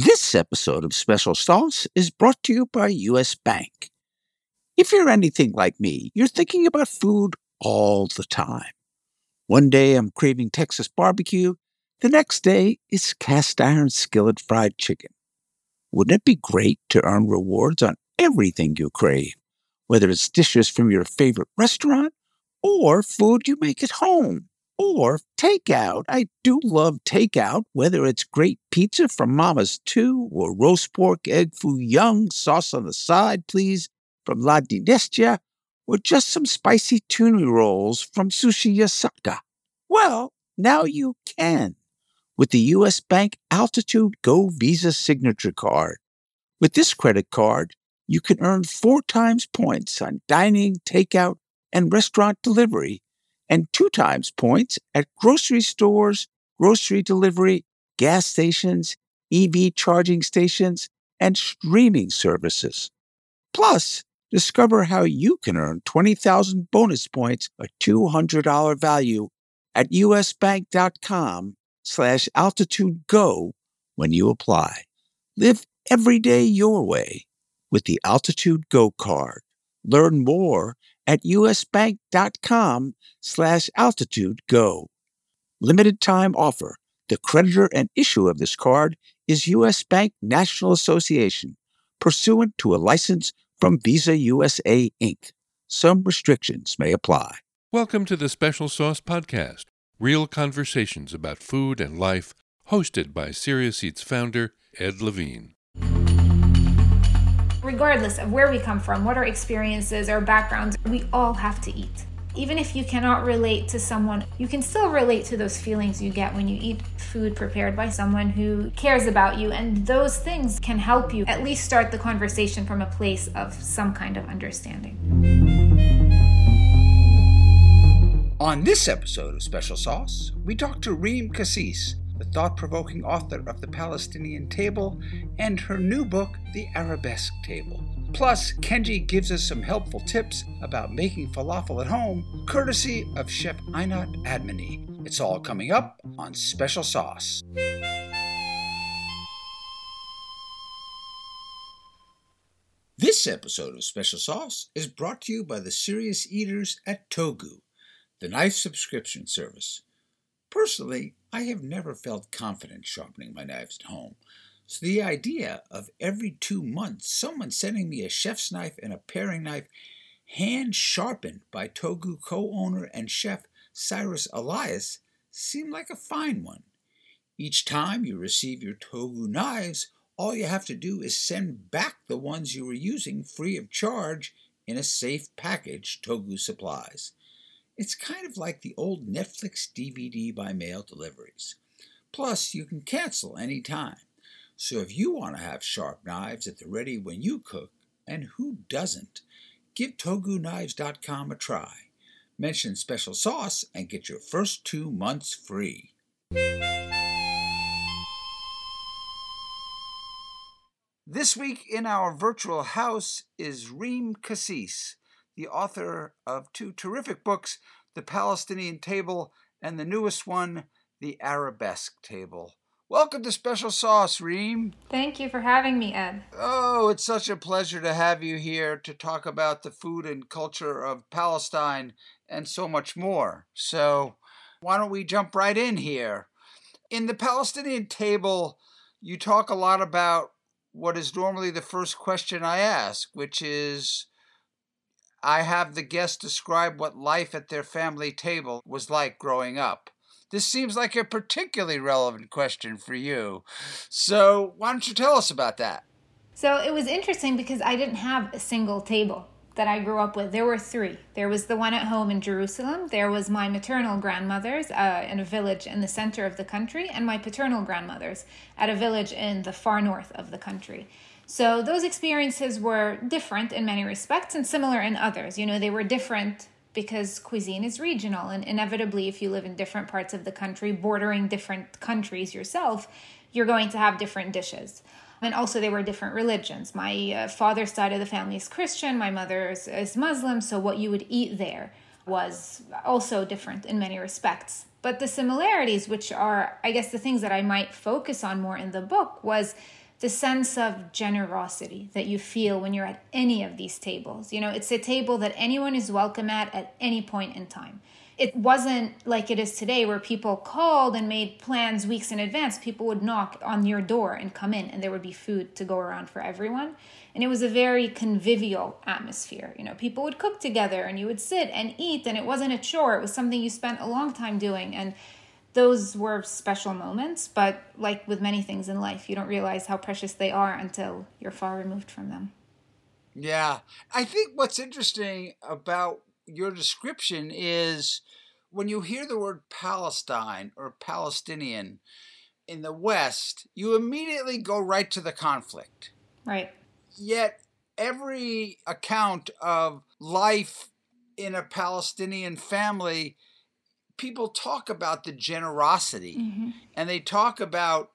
This episode of Special Sauce is brought to you by US Bank. If you're anything like me, you're thinking about food all the time. One day I'm craving Texas barbecue, the next day it's cast iron skillet fried chicken. Wouldn't it be great to earn rewards on everything you crave, whether it's dishes from your favorite restaurant or food you make at home? Or takeout. I do love takeout, whether it's great pizza from Mama's Too or roast pork, egg foo young, sauce on the side, please, from La Dinastia, or just some spicy tuna rolls from Sushi Yasaka. Well, now you can with the U.S. Bank Altitude Go Visa Signature Card. With this credit card, you can earn four times points on dining, takeout, and restaurant delivery and two times points at grocery stores, grocery delivery, gas stations, EV charging stations, and streaming services. Plus, discover how you can earn 20,000 bonus points, a $200 value at usbank.com slash altitude go when you apply. Live every day your way with the Altitude Go card. Learn more at usbank.com slash altitude go. Limited time offer. The creditor and issuer of this card is U.S. Bank National Association, pursuant to a license from Visa USA Inc. Some restrictions may apply. Welcome to the Special Sauce Podcast, real conversations about food and life, hosted by Serious Eats founder Ed Levine regardless of where we come from, what our experiences, our backgrounds, we all have to eat. Even if you cannot relate to someone, you can still relate to those feelings you get when you eat food prepared by someone who cares about you. And those things can help you at least start the conversation from a place of some kind of understanding. On this episode of Special Sauce, we talk to Reem Kassis, the thought provoking author of The Palestinian Table and her new book, The Arabesque Table. Plus, Kenji gives us some helpful tips about making falafel at home, courtesy of Chef Einat Admony. It's all coming up on Special Sauce. This episode of Special Sauce is brought to you by the serious eaters at Togu, the knife subscription service. Personally, I have never felt confident sharpening my knives at home. So the idea of every two months someone sending me a chef's knife and a paring knife hand sharpened by Togu co owner and chef Cyrus Elias seemed like a fine one. Each time you receive your Togu knives, all you have to do is send back the ones you were using free of charge in a safe package Togu supplies. It's kind of like the old Netflix DVD by mail deliveries. Plus, you can cancel any time. So if you want to have sharp knives at the ready when you cook, and who doesn't, give ToguKnives.com a try. Mention special sauce and get your first two months free. This week in our virtual house is Reem Kassis the author of two terrific books, The Palestinian Table and the newest one, The Arabesque Table. Welcome to Special Sauce, Reem. Thank you for having me, Ed. Oh, it's such a pleasure to have you here to talk about the food and culture of Palestine and so much more. So, why don't we jump right in here? In the Palestinian table, you talk a lot about what is normally the first question I ask, which is I have the guests describe what life at their family table was like growing up. This seems like a particularly relevant question for you. So, why don't you tell us about that? So, it was interesting because I didn't have a single table that I grew up with. There were three. There was the one at home in Jerusalem, there was my maternal grandmother's uh, in a village in the center of the country, and my paternal grandmother's at a village in the far north of the country. So those experiences were different in many respects and similar in others. You know, they were different because cuisine is regional, and inevitably, if you live in different parts of the country, bordering different countries yourself, you're going to have different dishes. And also, they were different religions. My uh, father's side of the family is Christian, my mother's is Muslim, so what you would eat there was also different in many respects. But the similarities, which are, I guess, the things that I might focus on more in the book, was the sense of generosity that you feel when you're at any of these tables. You know, it's a table that anyone is welcome at at any point in time. It wasn't like it is today where people called and made plans weeks in advance. People would knock on your door and come in, and there would be food to go around for everyone. And it was a very convivial atmosphere. You know, people would cook together and you would sit and eat, and it wasn't a chore. It was something you spent a long time doing. And those were special moments, but like with many things in life, you don't realize how precious they are until you're far removed from them. Yeah. I think what's interesting about your description is when you hear the word Palestine or Palestinian in the West, you immediately go right to the conflict. Right. Yet every account of life in a Palestinian family people talk about the generosity mm-hmm. and they talk about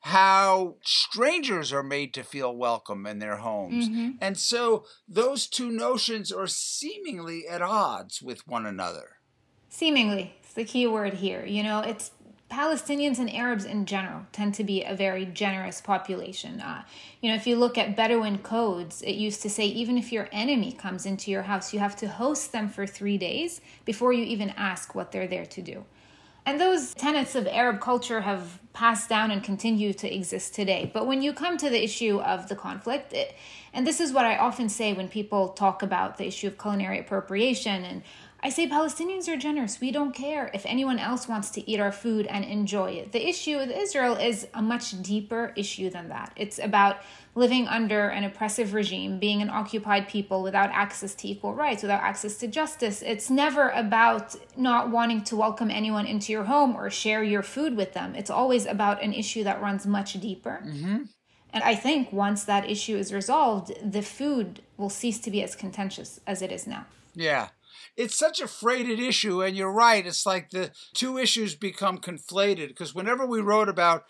how strangers are made to feel welcome in their homes. Mm-hmm. And so those two notions are seemingly at odds with one another. Seemingly. It's the key word here. You know, it's Palestinians and Arabs in general tend to be a very generous population. Uh, you know, if you look at Bedouin codes, it used to say even if your enemy comes into your house, you have to host them for three days before you even ask what they're there to do. And those tenets of Arab culture have passed down and continue to exist today. But when you come to the issue of the conflict, it, and this is what I often say when people talk about the issue of culinary appropriation and I say Palestinians are generous. We don't care if anyone else wants to eat our food and enjoy it. The issue with Israel is a much deeper issue than that. It's about living under an oppressive regime, being an occupied people without access to equal rights, without access to justice. It's never about not wanting to welcome anyone into your home or share your food with them. It's always about an issue that runs much deeper. Mm-hmm. And I think once that issue is resolved, the food will cease to be as contentious as it is now. Yeah it's such a freighted issue, and you're right. It's like the two issues become conflated because whenever we wrote about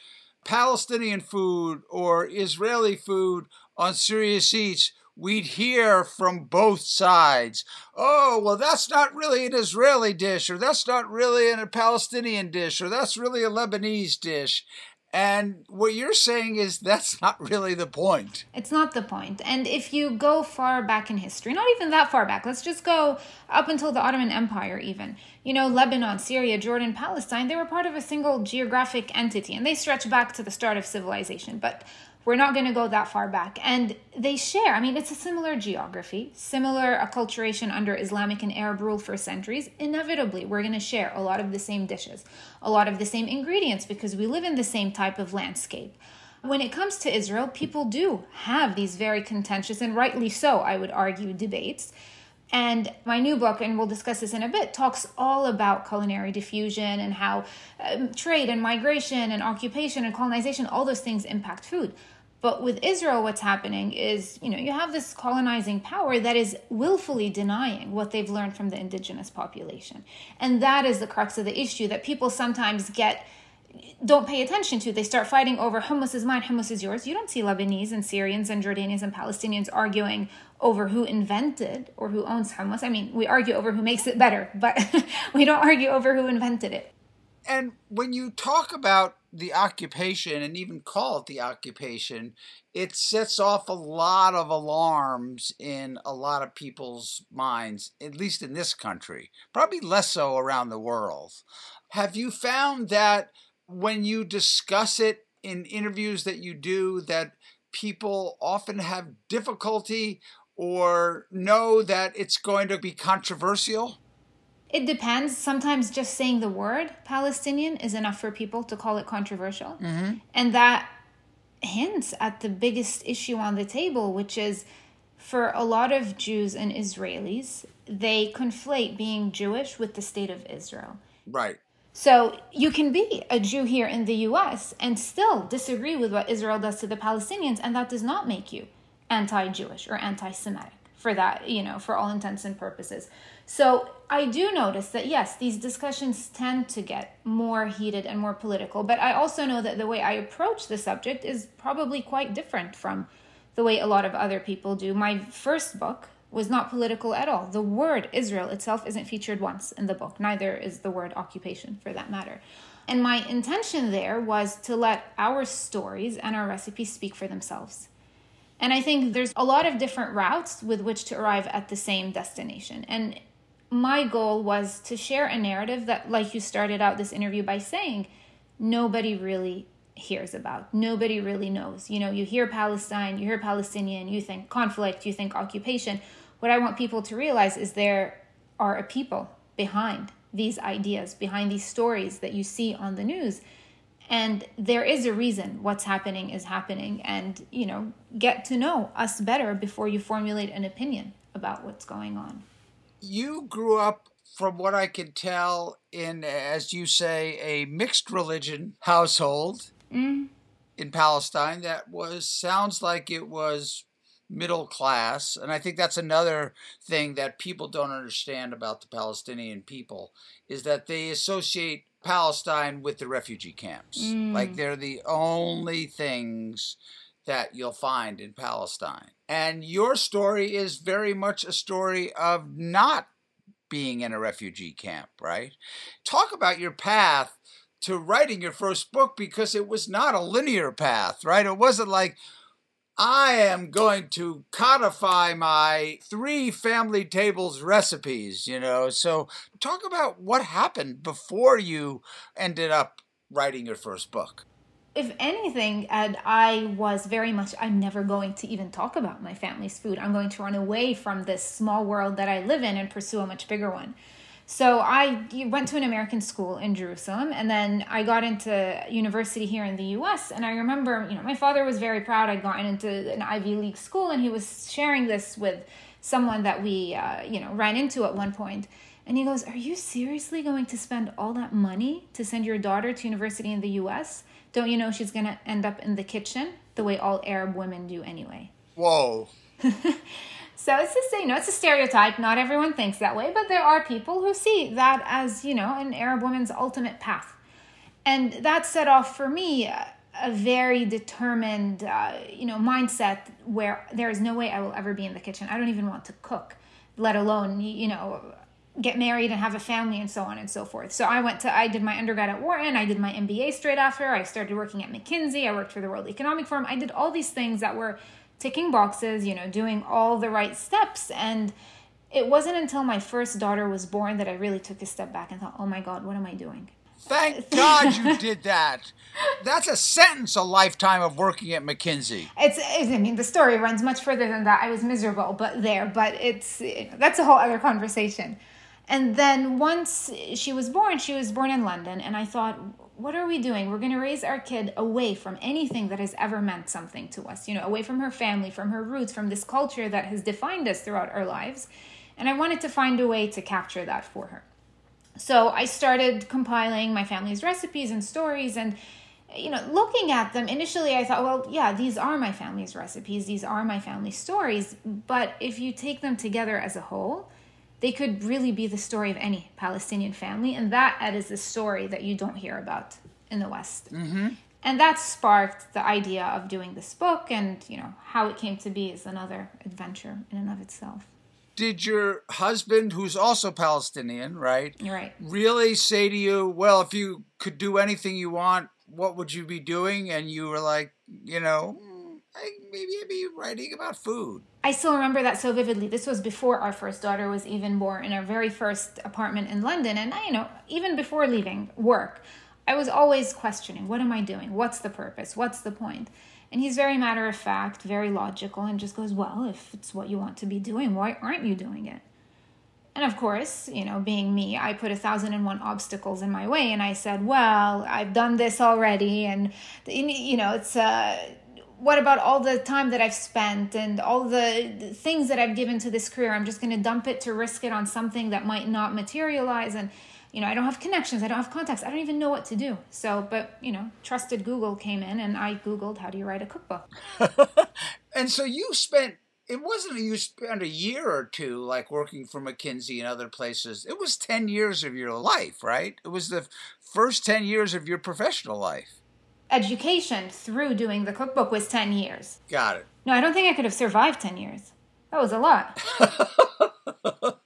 Palestinian food or Israeli food on Serious Eats, we'd hear from both sides. Oh, well, that's not really an Israeli dish, or that's not really a Palestinian dish, or that's really a Lebanese dish. And what you're saying is that's not really the point. It's not the point. And if you go far back in history, not even that far back, let's just go up until the Ottoman Empire, even. You know, Lebanon, Syria, Jordan, Palestine, they were part of a single geographic entity and they stretch back to the start of civilization. But we're not going to go that far back. And they share, I mean, it's a similar geography, similar acculturation under Islamic and Arab rule for centuries. Inevitably, we're going to share a lot of the same dishes, a lot of the same ingredients because we live in the same type of landscape. When it comes to Israel, people do have these very contentious and rightly so, I would argue, debates. And my new book, and we'll discuss this in a bit, talks all about culinary diffusion and how um, trade and migration and occupation and colonization, all those things impact food. But with Israel, what's happening is, you know, you have this colonizing power that is willfully denying what they've learned from the indigenous population. And that is the crux of the issue that people sometimes get don't pay attention to. They start fighting over hummus is mine, hummus is yours. You don't see Lebanese and Syrians and Jordanians and Palestinians arguing over who invented or who owns hummus. I mean, we argue over who makes it better, but we don't argue over who invented it. And when you talk about the occupation and even call it the occupation, it sets off a lot of alarms in a lot of people's minds, at least in this country, probably less so around the world. Have you found that when you discuss it in interviews that you do, that people often have difficulty or know that it's going to be controversial? It depends. Sometimes just saying the word Palestinian is enough for people to call it controversial. Mm-hmm. And that hints at the biggest issue on the table, which is for a lot of Jews and Israelis, they conflate being Jewish with the state of Israel. Right. So you can be a Jew here in the US and still disagree with what Israel does to the Palestinians, and that does not make you anti Jewish or anti Semitic for that, you know, for all intents and purposes. So I do notice that, yes, these discussions tend to get more heated and more political, but I also know that the way I approach the subject is probably quite different from the way a lot of other people do. My first book was not political at all. The word Israel itself isn't featured once in the book, neither is the word occupation for that matter. And my intention there was to let our stories and our recipes speak for themselves. And I think there's a lot of different routes with which to arrive at the same destination. And my goal was to share a narrative that, like you started out this interview by saying, nobody really hears about. Nobody really knows. You know, you hear Palestine, you hear Palestinian, you think conflict, you think occupation. What I want people to realize is there are a people behind these ideas, behind these stories that you see on the news. And there is a reason what's happening is happening. And, you know, get to know us better before you formulate an opinion about what's going on. You grew up, from what I can tell, in, as you say, a mixed religion household Mm. in Palestine that was, sounds like it was middle class. And I think that's another thing that people don't understand about the Palestinian people is that they associate Palestine with the refugee camps. Mm. Like they're the only things that you'll find in Palestine. And your story is very much a story of not being in a refugee camp, right? Talk about your path to writing your first book because it was not a linear path, right? It wasn't like, I am going to codify my three family tables recipes, you know. So, talk about what happened before you ended up writing your first book. If anything, and I was very much, I'm never going to even talk about my family's food. I'm going to run away from this small world that I live in and pursue a much bigger one. So I went to an American school in Jerusalem, and then I got into university here in the U.S. And I remember, you know, my father was very proud I'd gotten into an Ivy League school, and he was sharing this with someone that we, uh, you know, ran into at one point. And he goes, "Are you seriously going to spend all that money to send your daughter to university in the U.S.? Don't you know she's going to end up in the kitchen the way all Arab women do anyway?" Whoa. So it's just you know it's a stereotype. Not everyone thinks that way, but there are people who see that as you know an Arab woman's ultimate path, and that set off for me a, a very determined uh, you know mindset where there is no way I will ever be in the kitchen. I don't even want to cook, let alone you know get married and have a family and so on and so forth. So I went to I did my undergrad at Wharton, I did my MBA straight after. I started working at McKinsey, I worked for the World Economic Forum. I did all these things that were ticking boxes, you know, doing all the right steps. And it wasn't until my first daughter was born that I really took a step back and thought, oh my God, what am I doing? Thank God you did that. That's a sentence a lifetime of working at McKinsey. It's, I mean, the story runs much further than that. I was miserable, but there, but it's, that's a whole other conversation. And then once she was born, she was born in London, and I thought, what are we doing? We're going to raise our kid away from anything that has ever meant something to us, you know, away from her family, from her roots, from this culture that has defined us throughout our lives. And I wanted to find a way to capture that for her. So I started compiling my family's recipes and stories and you know, looking at them initially, I thought, well, yeah, these are my family's recipes, these are my family stories. But if you take them together as a whole, they could really be the story of any Palestinian family. And that is the story that you don't hear about in the West. Mm-hmm. And that sparked the idea of doing this book. And, you know, how it came to be is another adventure in and of itself. Did your husband, who's also Palestinian, right? You're right. Really say to you, well, if you could do anything you want, what would you be doing? And you were like, you know, I, maybe I'd be writing about food. I still remember that so vividly. This was before our first daughter was even born in our very first apartment in London. And I, you know, even before leaving work, I was always questioning what am I doing? What's the purpose? What's the point? And he's very matter of fact, very logical, and just goes, Well, if it's what you want to be doing, why aren't you doing it? And of course, you know, being me, I put a thousand and one obstacles in my way, and I said, Well, I've done this already, and, you know, it's, uh, what about all the time that I've spent and all the things that I've given to this career? I'm just going to dump it to risk it on something that might not materialize. And, you know, I don't have connections, I don't have contacts, I don't even know what to do. So, but, you know, trusted Google came in and I Googled, how do you write a cookbook? and so you spent, it wasn't you spent a year or two like working for McKinsey and other places. It was 10 years of your life, right? It was the first 10 years of your professional life education through doing the cookbook was 10 years. Got it. No, I don't think I could have survived 10 years. That was a lot.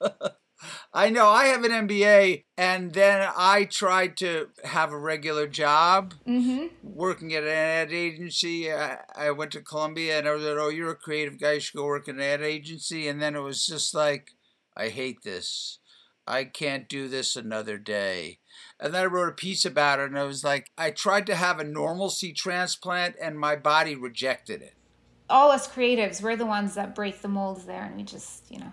I know I have an MBA, and then I tried to have a regular job Mm-hmm. working at an ad agency. I, I went to Columbia, and I was like, "Oh, you're a creative guy. You should go work in an ad agency." And then it was just like, "I hate this. I can't do this another day." And then I wrote a piece about it, and I was like, I tried to have a normalcy transplant, and my body rejected it. All us creatives, we're the ones that break the molds there, and we just, you know.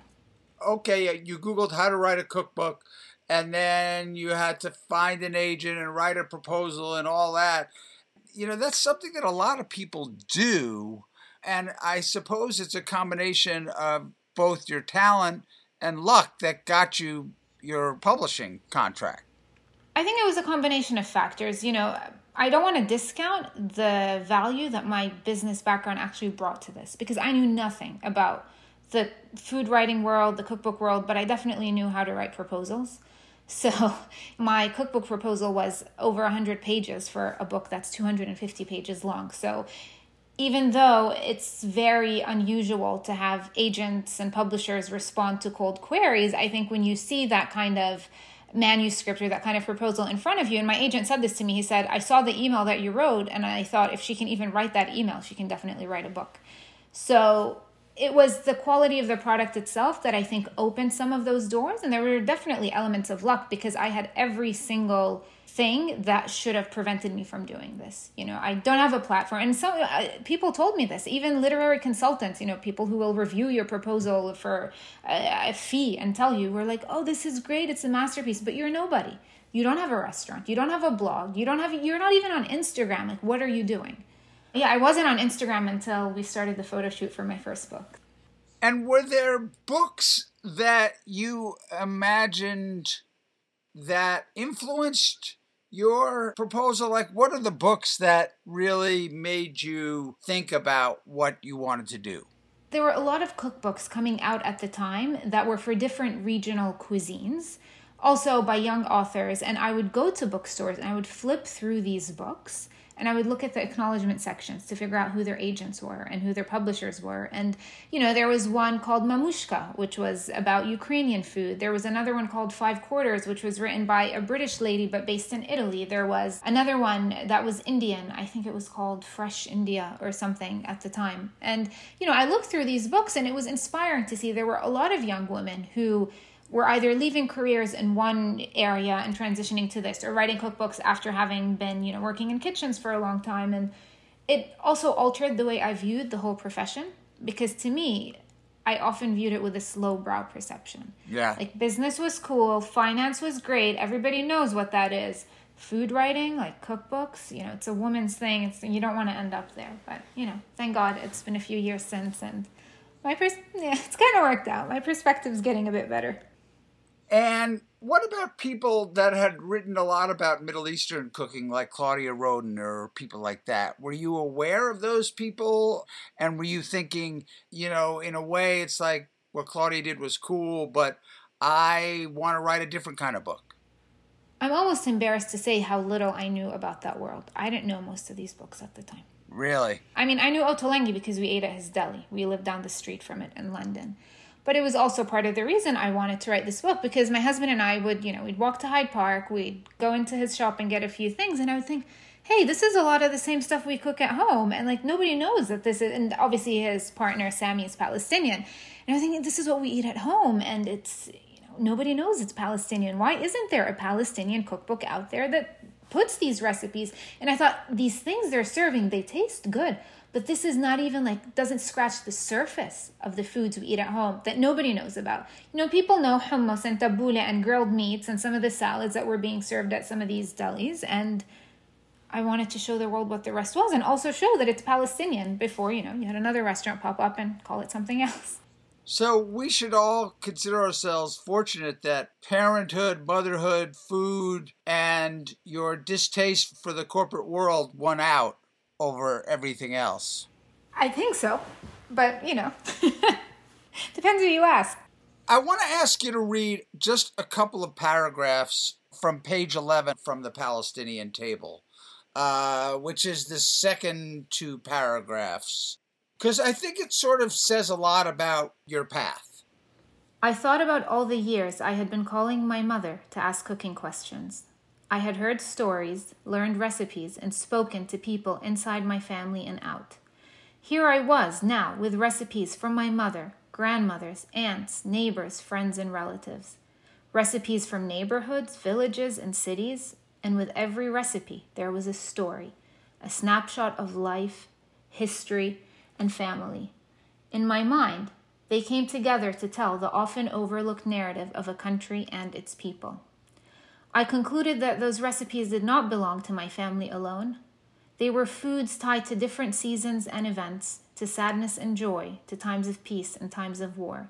okay, you Googled how to write a cookbook, and then you had to find an agent and write a proposal and all that. You know, that's something that a lot of people do. And I suppose it's a combination of both your talent and luck that got you your publishing contract. I think it was a combination of factors. You know, I don't want to discount the value that my business background actually brought to this because I knew nothing about the food writing world, the cookbook world, but I definitely knew how to write proposals. So my cookbook proposal was over 100 pages for a book that's 250 pages long. So even though it's very unusual to have agents and publishers respond to cold queries, I think when you see that kind of manuscript or that kind of proposal in front of you, and my agent said this to me, he said, I saw the email that you wrote, and I thought if she can even write that email, she can definitely write a book. So it was the quality of the product itself that I think opened some of those doors. And there were definitely elements of luck because I had every single thing that should have prevented me from doing this. You know, I don't have a platform. And some uh, people told me this, even literary consultants, you know, people who will review your proposal for a, a fee and tell you, we're like, oh, this is great. It's a masterpiece, but you're nobody. You don't have a restaurant. You don't have a blog. You don't have, you're not even on Instagram. Like, what are you doing? Yeah, I wasn't on Instagram until we started the photo shoot for my first book. And were there books that you imagined that influenced your proposal? Like, what are the books that really made you think about what you wanted to do? There were a lot of cookbooks coming out at the time that were for different regional cuisines, also by young authors. And I would go to bookstores and I would flip through these books and I would look at the acknowledgement sections to figure out who their agents were and who their publishers were. And, you know, there was one called Mamushka, which was about Ukrainian food. There was another one called Five Quarters, which was written by a British lady but based in Italy. There was another one that was Indian. I think it was called Fresh India or something at the time. And, you know, I looked through these books and it was inspiring to see there were a lot of young women who were either leaving careers in one area and transitioning to this or writing cookbooks after having been you know working in kitchens for a long time. And it also altered the way i viewed the whole profession because to me i often viewed it with a slow brow perception. Yeah. like business was cool finance was great everybody knows what that is. Food writing like cookbooks you know it's a woman's thing it's you don't want to end up there. But you know thank god it's been a few years since and my pers- yeah it's kind of worked out. My perspective's getting a bit better And what about people that had written a lot about Middle Eastern cooking, like Claudia Roden or people like that? Were you aware of those people? And were you thinking, you know, in a way, it's like what Claudia did was cool, but I want to write a different kind of book? I'm almost embarrassed to say how little I knew about that world. I didn't know most of these books at the time. Really? I mean, I knew Ottolenghi because we ate at his deli. We lived down the street from it in London. But it was also part of the reason I wanted to write this book because my husband and I would, you know, we'd walk to Hyde Park, we'd go into his shop and get a few things, and I would think, hey, this is a lot of the same stuff we cook at home. And like nobody knows that this is, and obviously his partner, Sami, is Palestinian. And I was thinking, this is what we eat at home. And it's, you know, nobody knows it's Palestinian. Why isn't there a Palestinian cookbook out there that puts these recipes? And I thought, these things they're serving, they taste good but this is not even like doesn't scratch the surface of the foods we eat at home that nobody knows about. You know people know hummus and tabbouleh and grilled meats and some of the salads that were being served at some of these delis and i wanted to show the world what the rest was and also show that it's palestinian before you know you had another restaurant pop up and call it something else. So we should all consider ourselves fortunate that parenthood, motherhood, food, and your distaste for the corporate world won out over everything else. i think so but you know depends who you ask I want to ask you to read just a couple of paragraphs from page 11 from the Palestinian table, uh, which is the second two paragraphs, because I think it sort of says a lot about your path. I thought about all the years I had been calling my mother to ask cooking questions. I had heard stories, learned recipes, and spoken to people inside my family and out. Here I was now with recipes from my mother, grandmothers, aunts, neighbors, friends, and relatives. Recipes from neighborhoods, villages, and cities, and with every recipe there was a story, a snapshot of life, history, and family. In my mind, they came together to tell the often overlooked narrative of a country and its people. I concluded that those recipes did not belong to my family alone. They were foods tied to different seasons and events, to sadness and joy, to times of peace and times of war.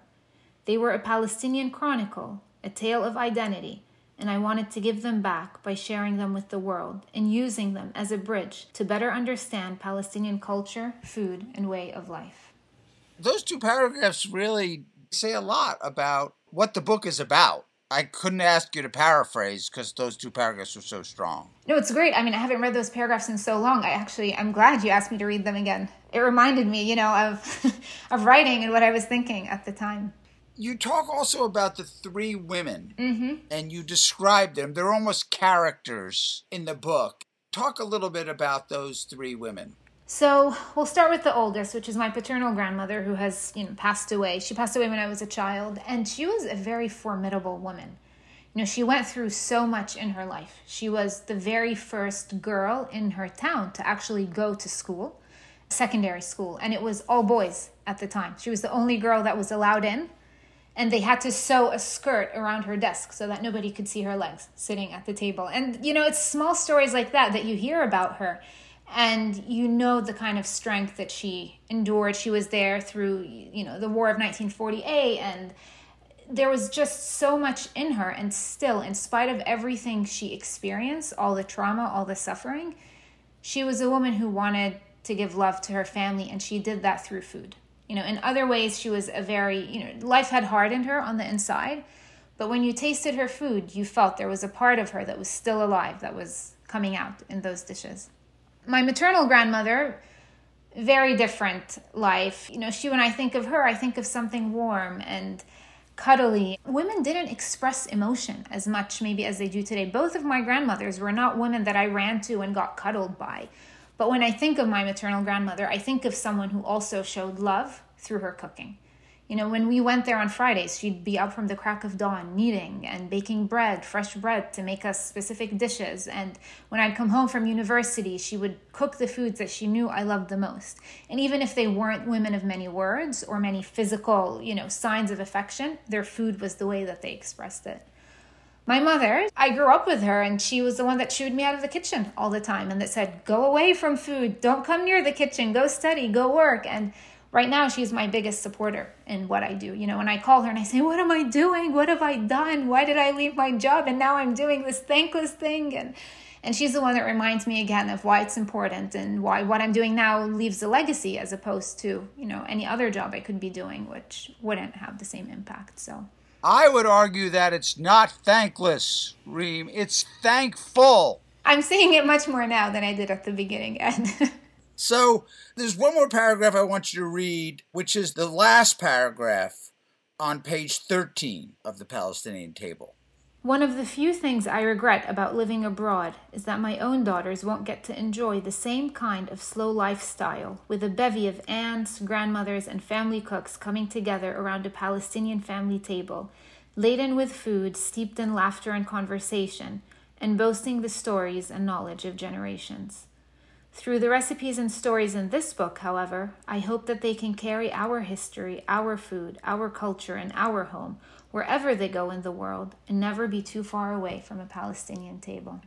They were a Palestinian chronicle, a tale of identity, and I wanted to give them back by sharing them with the world and using them as a bridge to better understand Palestinian culture, food, and way of life those two paragraphs really say a lot about what the book is about. I couldn't ask you to paraphrase because those two paragraphs are so strong. No, it's great. I mean, I haven't read those paragraphs in so long. I actually, I'm glad you asked me to read them again. It reminded me, you know, of of writing and what I was thinking at the time. You talk also about the three women, mm-hmm. and you describe them. They're almost characters in the book. Talk a little bit about those three women. So we'll start with the oldest, which is my paternal grandmother, who has you know passed away. She passed away when I was a child, and she was a very formidable woman. You know, she went through so much in her life. She was the very first girl in her town to actually go to school, secondary school, and it was all boys at the time. She was the only girl that was allowed in, and they had to sew a skirt around her desk so that nobody could see her legs sitting at the table. And you know, it's small stories like that that you hear about her and you know the kind of strength that she endured. She was there through you know the war of 1948 and there was just so much in her. And still in spite of everything she experienced all the trauma all the suffering she was a woman who wanted to give love to her family and she did that through food. You know in other ways she was a very you know life had hardened her on the inside but when you tasted her food you felt there was a part of her that was still alive that was coming out in those dishes my maternal grandmother, very different life. You know, she, when I think of her, I think of something warm and cuddly. Women didn't express emotion as much, maybe, as they do today. Both of my grandmothers were not women that I ran to and got cuddled by. But when I think of my maternal grandmother, I think of someone who also showed love through her cooking. You know, when we went there on Fridays, she'd be up from the crack of dawn kneading and baking bread, fresh bread, to make us specific dishes. And when I'd come home from university, she would cook the foods that she knew I loved the most. And even if they weren't women of many words or many physical, you know, signs of affection, their food was the way that they expressed it. My mother, I grew up with her, and she was the one that shooed me out of the kitchen all the time and that said, Go away from food, don't come near the kitchen, go study, go work. And right now she's my biggest supporter in what I do. You know, when I call her and I say, "What am I doing? What have I done? Why did I leave my job and now I'm doing this thankless thing?" and and she's the one that reminds me again of why it's important and why what I'm doing now leaves a legacy as opposed to, you know, any other job I could be doing which wouldn't have the same impact. So I would argue that it's not thankless, Reem. It's thankful. I'm saying it much more now than I did at the beginning. And So there's one more paragraph I want you to read, which is the last paragraph on page 13 of the Palestinian table. One of the few things I regret about living abroad is that my own daughters won't get to enjoy the same kind of slow lifestyle with a bevy of aunts, grandmothers, and family cooks coming together around a Palestinian family table, laden with food steeped in laughter and conversation, and boasting the stories and knowledge of generations. Through the recipes and stories in this book, however, I hope that they can carry our history, our food, our culture, and our home wherever they go in the world and never be too far away from a Palestinian table.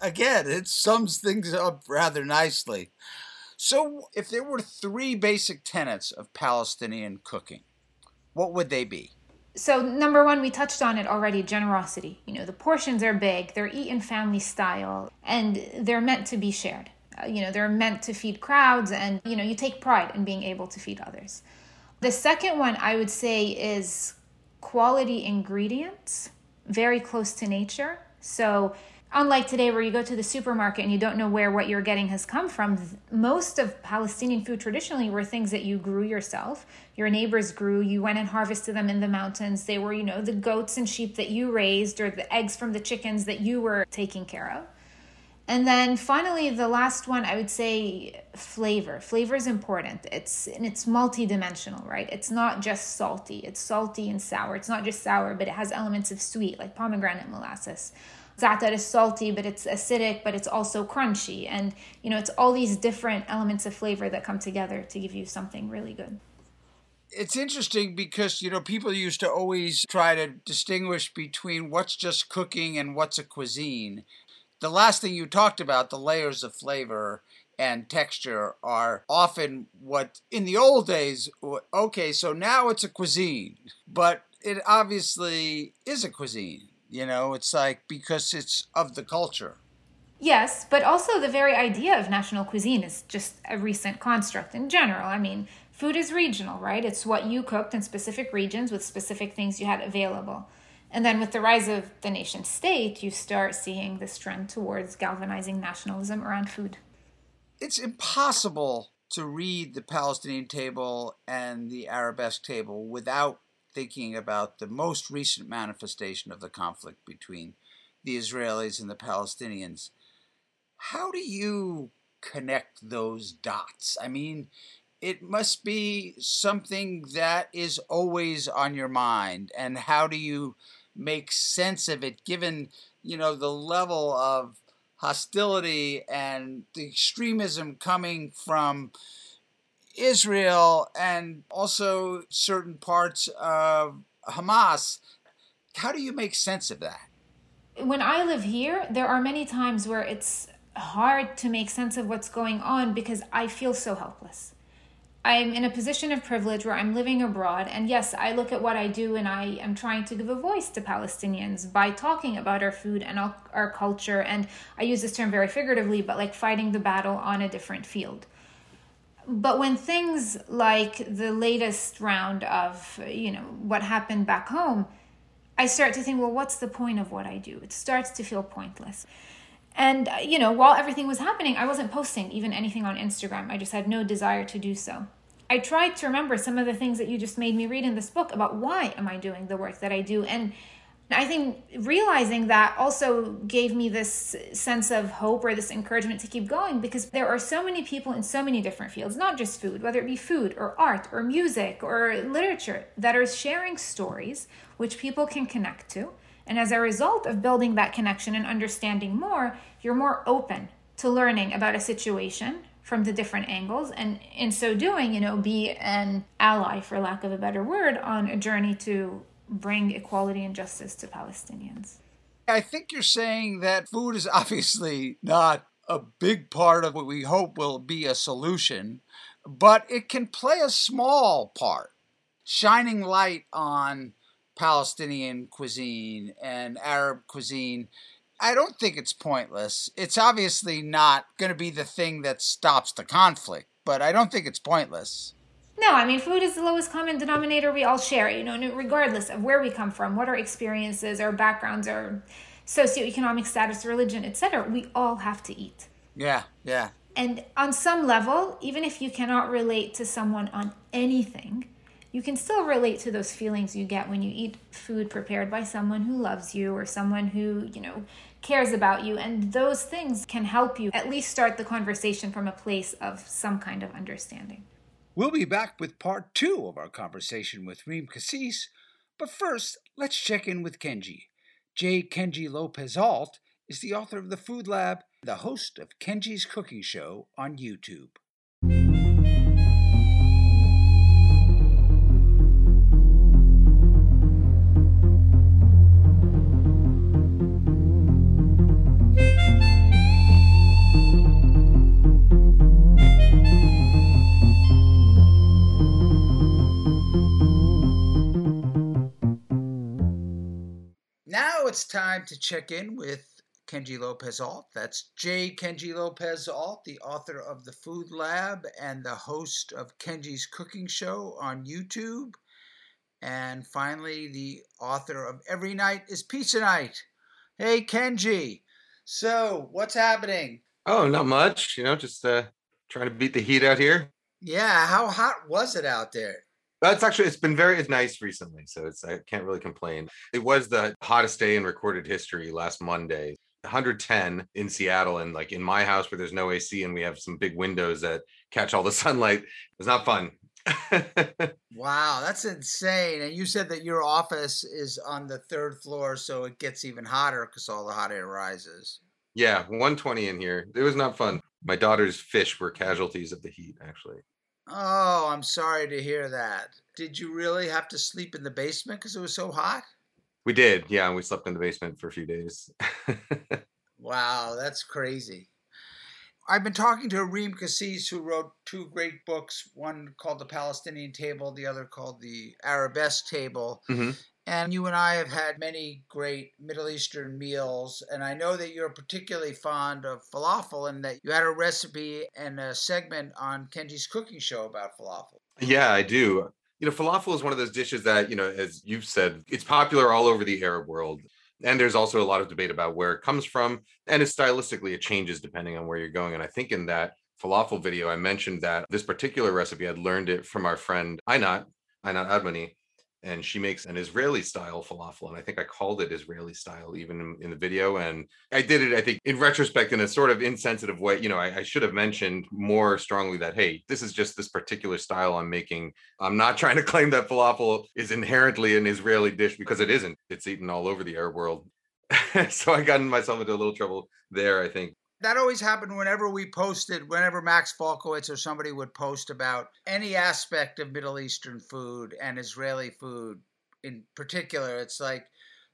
Again, it sums things up rather nicely. So, if there were three basic tenets of Palestinian cooking, what would they be? So, number one, we touched on it already generosity. You know, the portions are big, they're eaten family style, and they're meant to be shared. Uh, you know, they're meant to feed crowds, and, you know, you take pride in being able to feed others. The second one I would say is quality ingredients, very close to nature. So, unlike today where you go to the supermarket and you don't know where what you're getting has come from most of palestinian food traditionally were things that you grew yourself your neighbors grew you went and harvested them in the mountains they were you know the goats and sheep that you raised or the eggs from the chickens that you were taking care of and then finally the last one i would say flavor flavor is important it's and it's multi-dimensional right it's not just salty it's salty and sour it's not just sour but it has elements of sweet like pomegranate molasses za'atar is salty, but it's acidic, but it's also crunchy. And, you know, it's all these different elements of flavor that come together to give you something really good. It's interesting because, you know, people used to always try to distinguish between what's just cooking and what's a cuisine. The last thing you talked about, the layers of flavor and texture, are often what in the old days, okay, so now it's a cuisine, but it obviously is a cuisine you know, it's like because it's of the culture. Yes, but also the very idea of national cuisine is just a recent construct in general. I mean, food is regional, right? It's what you cooked in specific regions with specific things you had available. And then with the rise of the nation state, you start seeing this trend towards galvanizing nationalism around food. It's impossible to read the Palestinian table and the Arabesque table without thinking about the most recent manifestation of the conflict between the Israelis and the Palestinians. How do you connect those dots? I mean, it must be something that is always on your mind. And how do you make sense of it given, you know, the level of hostility and the extremism coming from Israel and also certain parts of Hamas. How do you make sense of that? When I live here, there are many times where it's hard to make sense of what's going on because I feel so helpless. I'm in a position of privilege where I'm living abroad, and yes, I look at what I do and I am trying to give a voice to Palestinians by talking about our food and our culture. And I use this term very figuratively, but like fighting the battle on a different field but when things like the latest round of you know what happened back home i start to think well what's the point of what i do it starts to feel pointless and uh, you know while everything was happening i wasn't posting even anything on instagram. I just had no desire to do so. I tried to remember some of the things that you just made me read in this book about why am i doing the work that i do. And I think realizing that also gave me this sense of hope or this encouragement to keep going because there are so many people in so many different fields, not just food, whether it be food or art or music or literature, that are sharing stories which people can connect to. And as a result of building that connection and understanding more, you're more open to learning about a situation from the different angles and in so doing you know be an ally for lack of a better word on a journey to bring equality and justice to Palestinians. I think you're saying that food is obviously not a big part of what we hope will be a solution, but it can play a small part, shining light on Palestinian cuisine and Arab cuisine. I don't think it's pointless. It's obviously not going to be the thing that stops the conflict, but I don't think it's pointless. No, I mean, food is the lowest common denominator we all share, you know, regardless of where we come from, what our experiences, our backgrounds, our socioeconomic status, religion, etc. We all have to eat. Yeah, yeah. And on some level, even if you cannot relate to someone on anything, you can still relate to those feelings you get when you eat food prepared by someone who loves you or someone who, you know, cares about you. And those things can help you at least start the conversation from a place of some kind of understanding. We'll be back with part two of our conversation with Reem Kassis, but first, let's check in with Kenji. J. Kenji Lopez Alt is the author of The Food Lab, the host of Kenji's Cooking Show on YouTube. Time to check in with Kenji Lopez Alt. That's J. Kenji Lopez Alt, the author of The Food Lab and the host of Kenji's Cooking Show on YouTube. And finally, the author of Every Night is Pizza Night. Hey, Kenji. So, what's happening? Oh, not much. You know, just uh, trying to beat the heat out here. Yeah, how hot was it out there? That's actually it's been very nice recently, so it's I can't really complain. It was the hottest day in recorded history last Monday. 110 in Seattle and like in my house where there's no AC and we have some big windows that catch all the sunlight. It's not fun. wow, that's insane. And you said that your office is on the third floor, so it gets even hotter because all the hot air rises. Yeah, 120 in here. It was not fun. My daughter's fish were casualties of the heat, actually. Oh, I'm sorry to hear that. Did you really have to sleep in the basement because it was so hot? We did, yeah. We slept in the basement for a few days. wow, that's crazy. I've been talking to Reem Kassis, who wrote two great books, one called The Palestinian Table, the other called The Arabesque Table. Mm-hmm. And you and I have had many great Middle Eastern meals. And I know that you're particularly fond of falafel and that you had a recipe and a segment on Kenji's cooking show about falafel. Yeah, I do. You know, falafel is one of those dishes that, you know, as you've said, it's popular all over the Arab world. And there's also a lot of debate about where it comes from. And it's stylistically, it changes depending on where you're going. And I think in that falafel video, I mentioned that this particular recipe, I'd learned it from our friend Einat, Einat Admony, and she makes an Israeli style falafel. And I think I called it Israeli style even in, in, the video. And I did it, I think, in retrospect, in a sort of insensitive way. You know, I, I, should have mentioned more strongly that, hey, this is just this particular style I'm making. I'm not trying to claim that falafel is inherently an Israeli dish because it isn't. It's eaten all over the Arab world. so I got myself into a little trouble there, I think that always happened whenever we posted, whenever Max Falkowitz or somebody would post about any aspect of Middle Eastern food and Israeli food in particular. It's like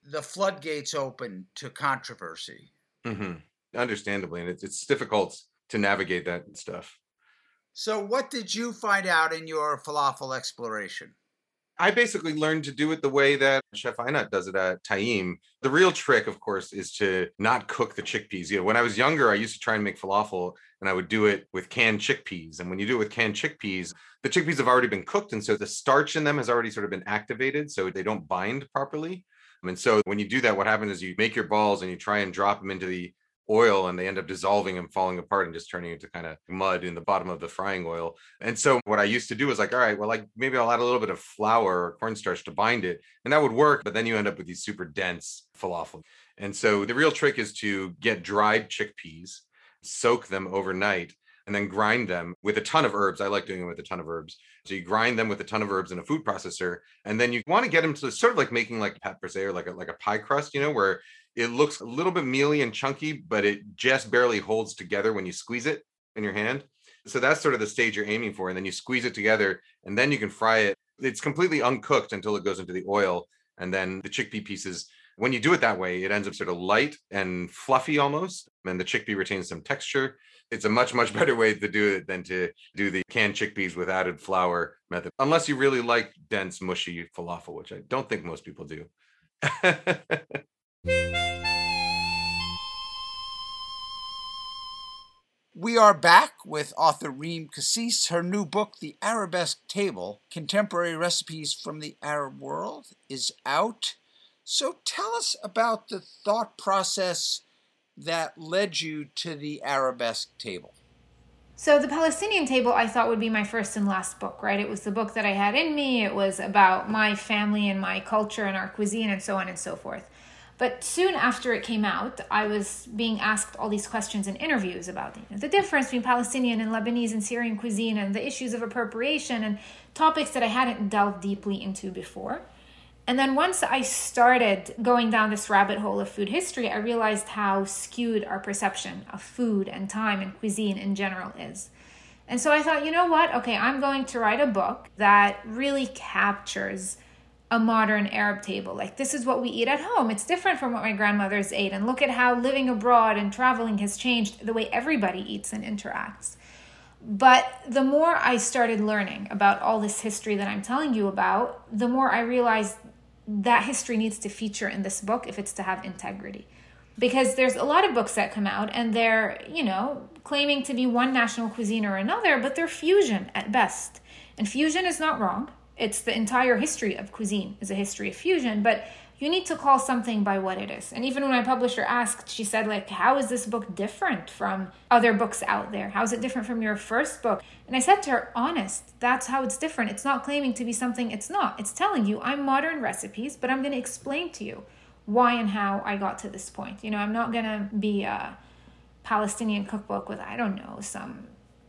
the floodgates open to controversy. Mm-hmm. Understandably, and it's, it's difficult to navigate that stuff. So, what did you find out in your falafel exploration? I basically learned to do it the way that Chef Einat does it at Taim. The real trick, of course, is to not cook the chickpeas. You know, when I was younger, I used to try and make falafel and I would do it with canned chickpeas. And when you do it with canned chickpeas, the chickpeas have already been cooked. And so the starch in them has already sort of been activated. So they don't bind properly. And so when you do that, what happens is you make your balls and you try and drop them into the oil and they end up dissolving and falling apart and just turning into kind of mud in the bottom of the frying oil. And so what I used to do was like, all right, well, like maybe I'll add a little bit of flour or cornstarch to bind it. And that would work, but then you end up with these super dense falafel. And so the real trick is to get dried chickpeas, soak them overnight, and then grind them with a ton of herbs. I like doing it with a ton of herbs. So you grind them with a ton of herbs in a food processor, and then you want to get them to sort of like making like brisée or like a, like a pie crust, you know, where it looks a little bit mealy and chunky, but it just barely holds together when you squeeze it in your hand. So that's sort of the stage you're aiming for. And then you squeeze it together and then you can fry it. It's completely uncooked until it goes into the oil. And then the chickpea pieces, when you do it that way, it ends up sort of light and fluffy almost. And the chickpea retains some texture. It's a much, much better way to do it than to do the canned chickpeas with added flour method, unless you really like dense, mushy falafel, which I don't think most people do. We are back with author Reem Kassis. Her new book, The Arabesque Table Contemporary Recipes from the Arab World, is out. So tell us about the thought process that led you to the Arabesque Table. So, the Palestinian table I thought would be my first and last book, right? It was the book that I had in me. It was about my family and my culture and our cuisine and so on and so forth. But soon after it came out, I was being asked all these questions in interviews about you know, the difference between Palestinian and Lebanese and Syrian cuisine and the issues of appropriation and topics that I hadn't delved deeply into before. And then once I started going down this rabbit hole of food history, I realized how skewed our perception of food and time and cuisine in general is. And so I thought, you know what? Okay, I'm going to write a book that really captures a modern Arab table. Like, this is what we eat at home. It's different from what my grandmothers ate. And look at how living abroad and traveling has changed the way everybody eats and interacts. But the more I started learning about all this history that I'm telling you about, the more I realized that history needs to feature in this book if it's to have integrity. Because there's a lot of books that come out and they're, you know, claiming to be one national cuisine or another, but they're fusion at best. And fusion is not wrong it's the entire history of cuisine is a history of fusion but you need to call something by what it is. And even when my publisher asked, she said, like, how is this book different from other books out there? How is it different from your first book? And I said to her, honest, that's how it's different. It's not claiming to be something it's not. It's telling you I'm modern recipes, but I'm going to explain to you why and how I got to this point. You know, I'm not going to be a Palestinian cookbook with, I don't know, some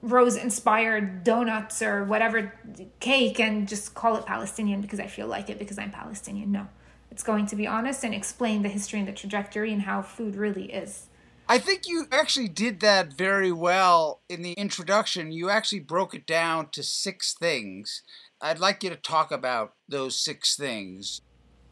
rose inspired donuts or whatever cake and just call it Palestinian because I feel like it because I'm Palestinian. No. It's going to be honest and explain the history and the trajectory and how food really is. I think you actually did that very well in the introduction. You actually broke it down to six things. I'd like you to talk about those six things.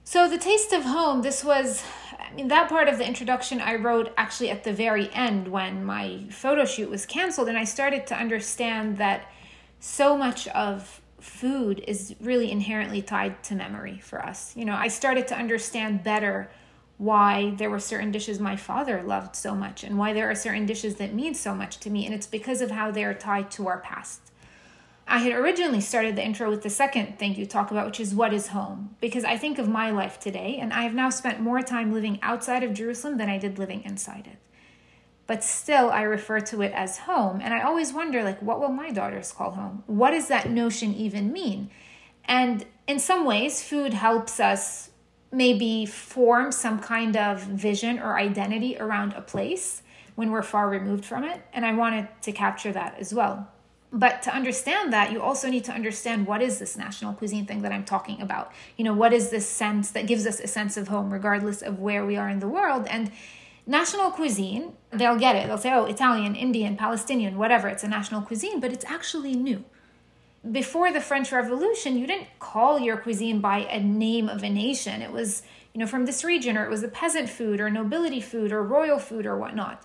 So, the taste of home, this was, I mean, that part of the introduction I wrote actually at the very end when my photo shoot was canceled, and I started to understand that so much of food is really inherently tied to memory for us. You know, I started to understand better why there were certain dishes my father loved so much and why there are certain dishes that mean so much to me, and it's because of how they are tied to our past. I had originally started the intro with the second thing you talk about, which is what is home, because I think of my life today, and I have now spent more time living outside of Jerusalem than I did living inside it but still I refer to it as home. And I always wonder, like, what will my daughters call home? What does that notion even mean? And in some ways, food helps us maybe form some kind of vision or identity around a place when we're far removed from it. And I wanted to capture that as well. But to understand that, you also need to understand what is this national cuisine thing that I'm talking about? You know, what is this sense that gives us a sense of home, regardless of where we are in the world? And national cuisine, they'll get it. They'll say, oh, Italian, Indian, Palestinian, whatever, it's a national cuisine, but it's actually new. Before the French Revolution, you didn't call your cuisine by a name of a nation. It was, you know, from this region, or it was a peasant food, or nobility food, or royal food, or whatnot.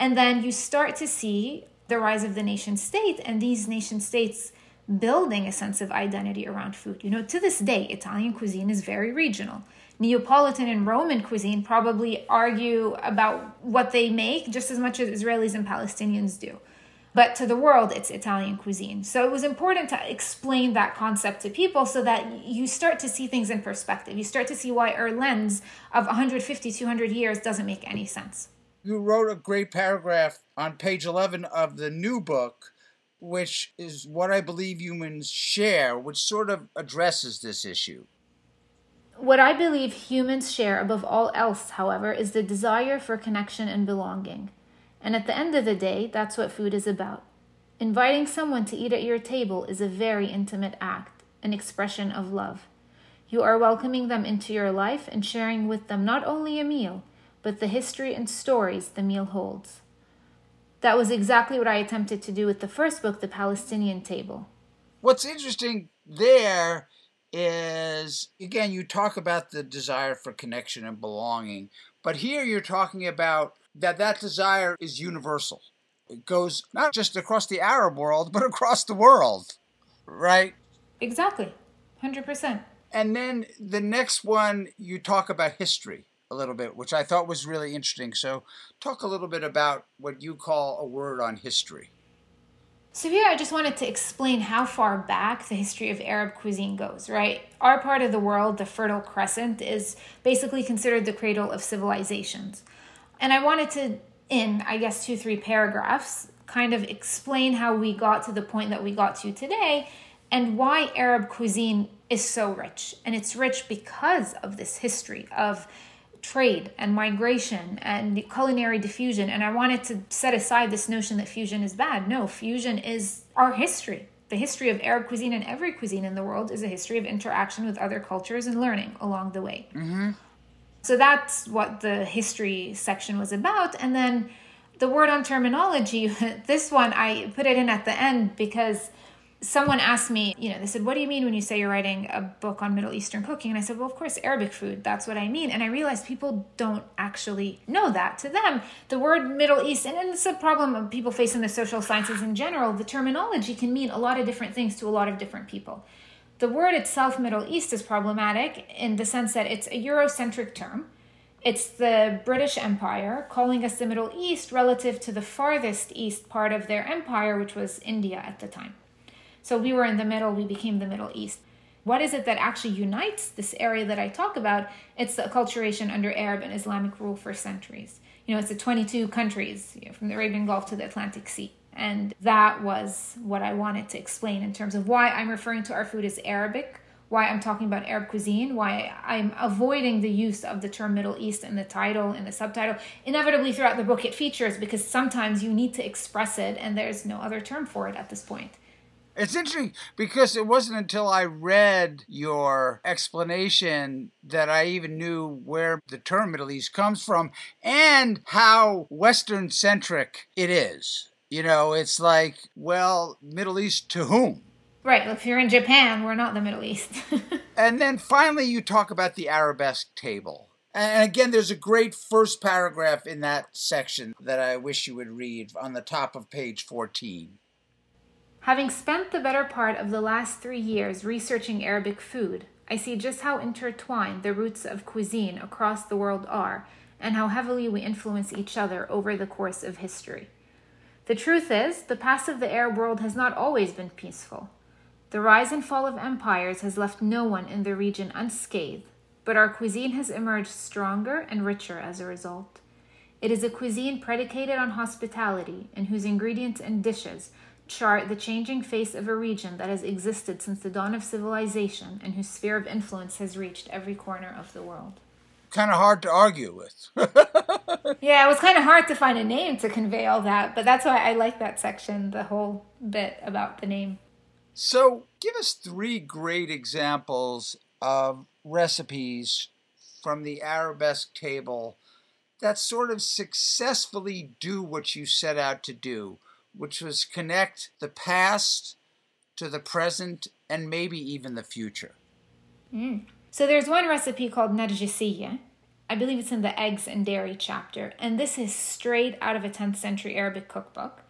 And then you start to see the rise of the nation state, and these nation states building a sense of identity around food. You know, to this day, Italian cuisine is very regional. Neapolitan and Roman cuisine probably argue about what they make just as much as Israelis and Palestinians do. But to the world, it's Italian cuisine. So it was important to explain that concept to people so that you start to see things in perspective. You start to see why our lens of 150, 200 years doesn't make any sense. You wrote a great paragraph on page 11 of the new book, which is what I believe humans share, which sort of addresses this issue. What I believe humans share above all else, however, is the desire for connection and belonging. And at the end of the day, that's what food is about. Inviting someone to eat at your table is a very intimate act, an expression of love. You are welcoming them into your life and sharing with them not only a meal, but the history and stories the meal holds. That was exactly what I attempted to do with the first book, The Palestinian Table. What's interesting there is again you talk about the desire for connection and belonging but here you're talking about that that desire is universal. It goes not just across the arab world but across the world right? Exactly. 100% and then the next one you talk about history a little bit which i thought was really interesting so talk a little bit about what you call a word on history so here I just wanted to explain how far back the history of Arab cuisine goes, right? Our part of the world, the Fertile Crescent, is basically considered the cradle of civilizations. And I wanted to, in I guess two, three paragraphs, kind of explain how we got to the point that we got to today and why Arab cuisine is so rich. And it's rich because of this history of trade and migration and culinary diffusion. And I wanted to set aside this notion that fusion is bad. No, fusion is our history. The history of Arab cuisine and every cuisine in the world is a history of interaction with other cultures and learning along the way. Mm-hmm. So that's what the history section was about. And then the word on terminology, this one I put it in at the end because someone asked me, you know, they said, What do you mean when you say you're writing a book on Middle Eastern cooking? And I said, Well, of course, Arabic food. That's what I mean. And I realized people don't actually know that. To them, the word Middle East, and it's a problem of people facing the social sciences in general, the terminology can mean a lot of different things to a lot of different people. The word itself, Middle East, is problematic in the sense that it's a Eurocentric term. It's the British Empire calling us the Middle East relative to the farthest east part of their empire, which was India at the time. So we were in the middle, we became the Middle East. what is it that actually unites this area that I talk about? It's the acculturation under Arab and Islamic rule for centuries. You know, it's the 22 countries you know, from the Arabian Gulf to the Atlantic Sea. And that was what I wanted to explain in terms of why I'm referring to our food as Arabic, why I'm talking about Arab cuisine, why I'm avoiding the use of the term Middle East in the title and the subtitle. Inevitably, throughout the book, it features because sometimes you need to express it, and there's no other term for it at this point. It's interesting because it wasn't until I read your explanation that I even knew where the term Middle East comes from and how Western centric it is. You know, it's like, well, Middle East to whom? Right. If you're in Japan, we're not the Middle East. and then finally, you talk about the arabesque table. And again, there's a great first paragraph in that section that I wish you would read on the top of page 14. Having spent the better part of the last three years researching Arabic food, I see just how intertwined the roots of cuisine across the world are, and how heavily we influence each other over the course of history. The truth is, the past of the Arab world has not always been peaceful. The rise and fall of empires has left no one in the region unscathed, but our cuisine has emerged stronger and richer as a result. It is a cuisine predicated on hospitality, and whose ingredients and dishes chart the changing face of a region that has existed since the dawn of civilization and whose sphere of influence has reached every corner of the world. Kind of hard to argue with. yeah, it was kind of hard to find a name to convey all that, but that's why I like that section, the whole bit about the name. So, give us three great examples of recipes from the arabesque table that sort of successfully do what you set out to do which was connect the past to the present and maybe even the future. Mm. So there's one recipe called narjisiya. I believe it's in the eggs and dairy chapter, and this is straight out of a 10th century Arabic cookbook.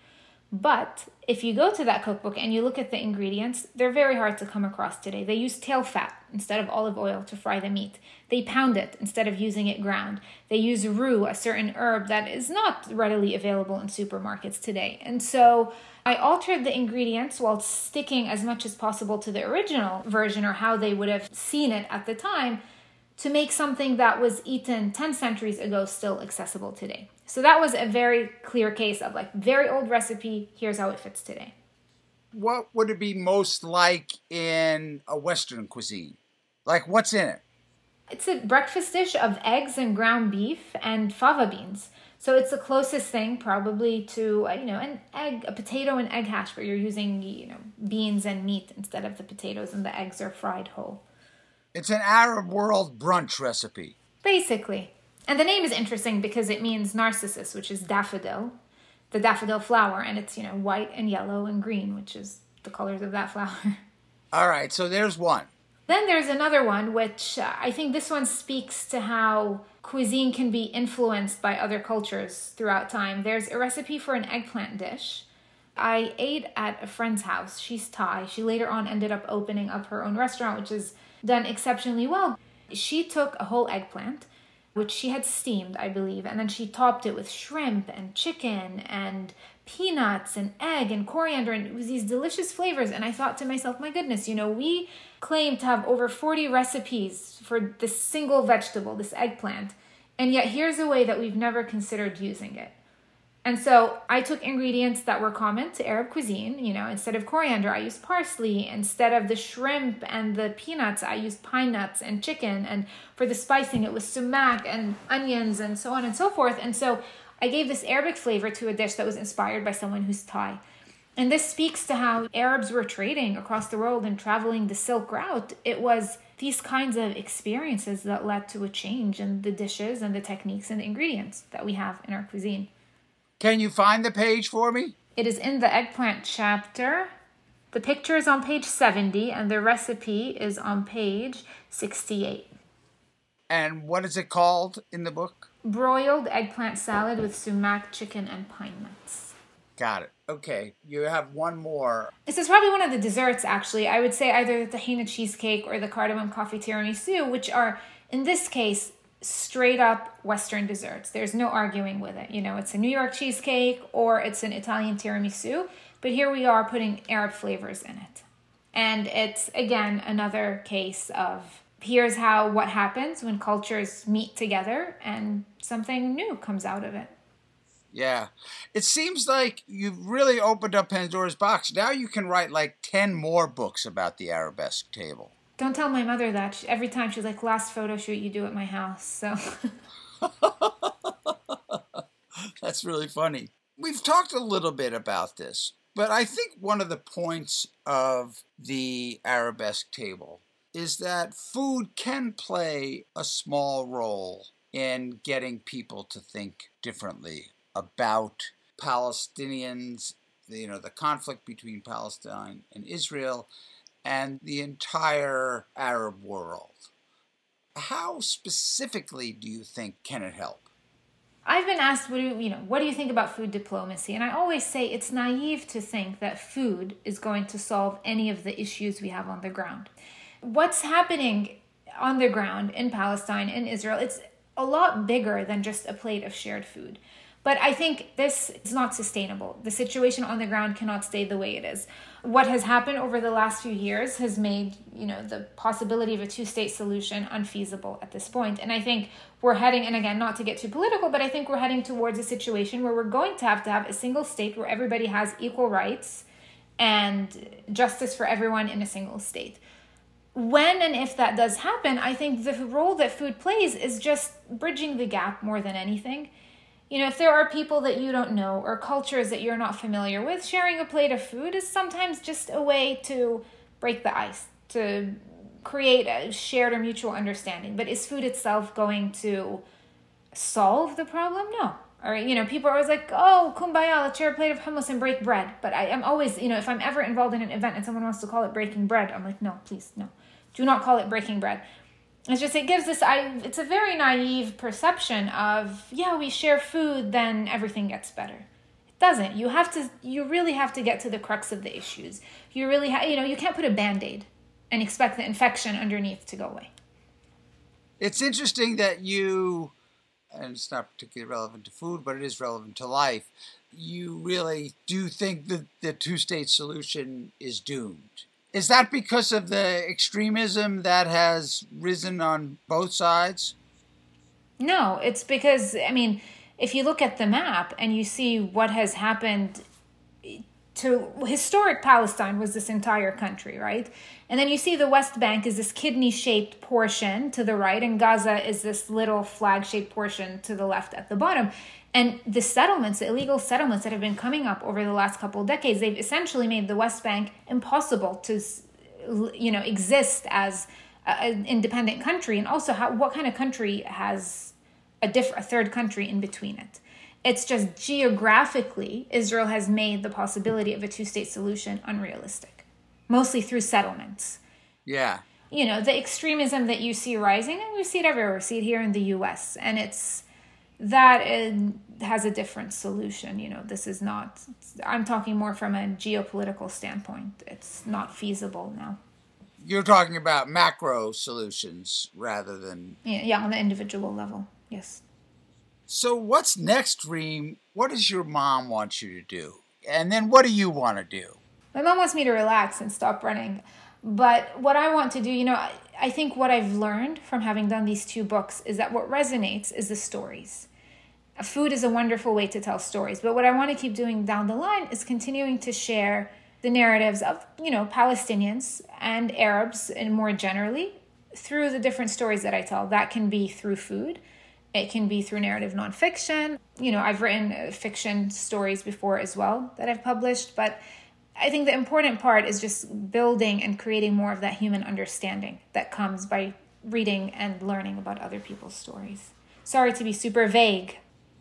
But if you go to that cookbook and you look at the ingredients, they're very hard to come across today. They use tail fat instead of olive oil to fry the meat. They pound it instead of using it ground. They use rue, a certain herb that is not readily available in supermarkets today. And so I altered the ingredients while sticking as much as possible to the original version or how they would have seen it at the time to make something that was eaten 10 centuries ago still accessible today. So that was a very clear case of like very old recipe, here's how it fits today. What would it be most like in a Western cuisine? Like what's in it? It's a breakfast dish of eggs and ground beef and fava beans. So it's the closest thing probably to uh, you know an egg, a potato and egg hash, where you're using you know beans and meat instead of the potatoes and the eggs are fried whole. It's an Arab world brunch recipe. Basically. And the name is interesting because it means narcissus, which is daffodil, the daffodil flower, and it's, you know, white and yellow and green, which is the colors of that flower. All right, so there's one. Then there's another one, which uh, I think this one speaks to how cuisine can be influenced by other cultures throughout time. There's a recipe for an eggplant dish. I ate at a friend's house. She's Thai. She later on ended up opening up her own restaurant, which is done exceptionally well. She took a whole eggplant, which she had steamed, I believe, and then she topped it with shrimp and chicken and peanuts and egg and coriander, and it was these delicious flavors. And I thought to myself, my goodness, you know, we claim to have over 40 recipes for this single vegetable, this eggplant, and yet here's a way that we've never considered using it. And so I took ingredients that were common to Arab cuisine. You know, instead of coriander, I used parsley. Instead of the shrimp and the peanuts, I used pine nuts and chicken. And for the spicing, it was sumac and onions and so on and so forth. And so I gave this Arabic flavor to a dish that was inspired by someone who's Thai. And this speaks to how Arabs were trading across the world and traveling the Silk Route. It was these kinds of experiences that led to a change in the dishes and the techniques and the ingredients that we have in our cuisine. Can you find the page for me? It is in the eggplant chapter. The picture is on page 70 and the recipe is on page 68. And what is it called in the book? Broiled eggplant salad with sumac, chicken, and pine nuts. Got it. Okay, you have one more. This is probably one of the desserts, actually. I would say either the tahina cheesecake or the cardamom coffee tiramisu, which are, in this case, straight up Western desserts. There's no arguing with it. You know, it's a New York cheesecake or it's an Italian tiramisu, but here we are putting Arab flavors in it. And it's again another case of here's how what happens when cultures meet together and something new comes out of it. Yeah. It seems like you've really opened up Pandora's box. Now you can write like 10 more books about the arabesque table. Don't tell my mother that. She, every time she's like, last photo shoot you do at my house. So. That's really funny. We've talked a little bit about this, but I think one of the points of the arabesque table is that food can play a small role in getting people to think differently about Palestinians, you know, the conflict between Palestine and Israel, and the entire Arab world. How specifically do you think can it help? I've been asked, what do you, know, what do you think about food diplomacy? And I always say it's naive to think that food is going to solve any of the issues we have on the ground. What's happening on the ground in Palestine in Israel? It's a lot bigger than just a plate of shared food. But I think this is not sustainable. The situation on the ground cannot stay the way it is. What has happened over the last few years has made, you know, the possibility of a two-state solution unfeasible at this point. And I think we're heading and again, not to get too political, but I think we're heading towards a situation where we're going to have to have a single state where everybody has equal rights and justice for everyone in a single state when and if that does happen, I think the role that food plays is just bridging the gap more than anything you know, if there are people that you don't know or cultures that you're not familiar with, sharing a plate of food is sometimes just a way to break the ice, to create a shared or mutual understanding. But is food itself going to solve the problem? No. Or, you know, people are always like, oh, kumbaya, let's share a plate of hummus and break bread. But I am always, you know, if I'm ever involved in an event and someone wants to call it breaking bread, I'm like, no, please, no. Do not call it breaking bread it's just it gives this i it's a very naive perception of yeah we share food then everything gets better. It doesn't. You have to you really have to get to the crux of the issues. You really have you know you can't put a band-aid and expect the infection underneath to go away. It's interesting that you and it's not particularly relevant to food but it is relevant to life. You really do think that the two-state solution is doomed is that because of the extremism that has risen on both sides? No, it's because, I mean, if you look at the map and you see what has happened to historic Palestine was this entire country, right? And then you see the West Bank is this kidney shaped portion to the right, and Gaza is this little flag shaped portion to the left at the bottom. And the settlements, the illegal settlements that have been coming up over the last couple of decades, they've essentially made the West Bank impossible to, you know, exist as an independent country. And also, how, what kind of country has a different, a third country in between it? It's just geographically, Israel has made the possibility of a two-state solution unrealistic, mostly through settlements. Yeah. You know, the extremism that you see rising, and we see it everywhere. We see it here in the U.S. and it's that has a different solution. You know, this is not, I'm talking more from a geopolitical standpoint. It's not feasible now. You're talking about macro solutions rather than. Yeah, yeah on the individual level, yes. So, what's next, Reem? What does your mom want you to do? And then what do you want to do? My mom wants me to relax and stop running. But what I want to do, you know, I think what I've learned from having done these two books is that what resonates is the stories. Food is a wonderful way to tell stories, but what I want to keep doing down the line is continuing to share the narratives of, you know, Palestinians and Arabs and more generally through the different stories that I tell. That can be through food. It can be through narrative nonfiction. You know, I've written fiction stories before as well that I've published, but I think the important part is just building and creating more of that human understanding that comes by reading and learning about other people's stories. Sorry to be super vague.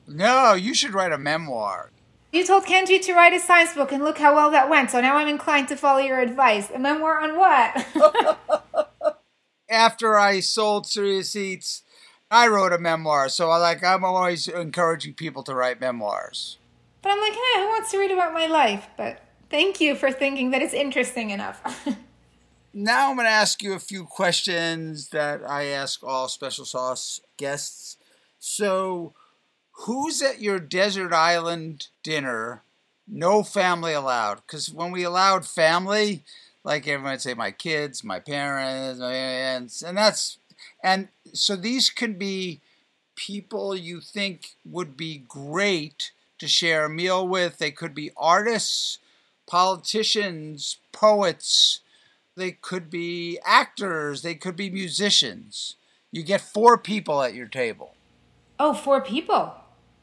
No, you should write a memoir. You told Kenji to write a science book, and look how well that went. So now I'm inclined to follow your advice. A memoir on what? After I sold Serious Eats, I wrote a memoir. So I like I'm always encouraging people to write memoirs. But I'm like, hey, who wants to read about my life? But Thank you for thinking that it's interesting enough. now I'm going to ask you a few questions that I ask all Special Sauce guests. So, who's at your desert island dinner? No family allowed. Because when we allowed family, like everyone would say, my kids, my parents, and and that's and so these can be people you think would be great to share a meal with. They could be artists, politicians, poets. They could be actors. They could be musicians. You get four people at your table. Oh, four people.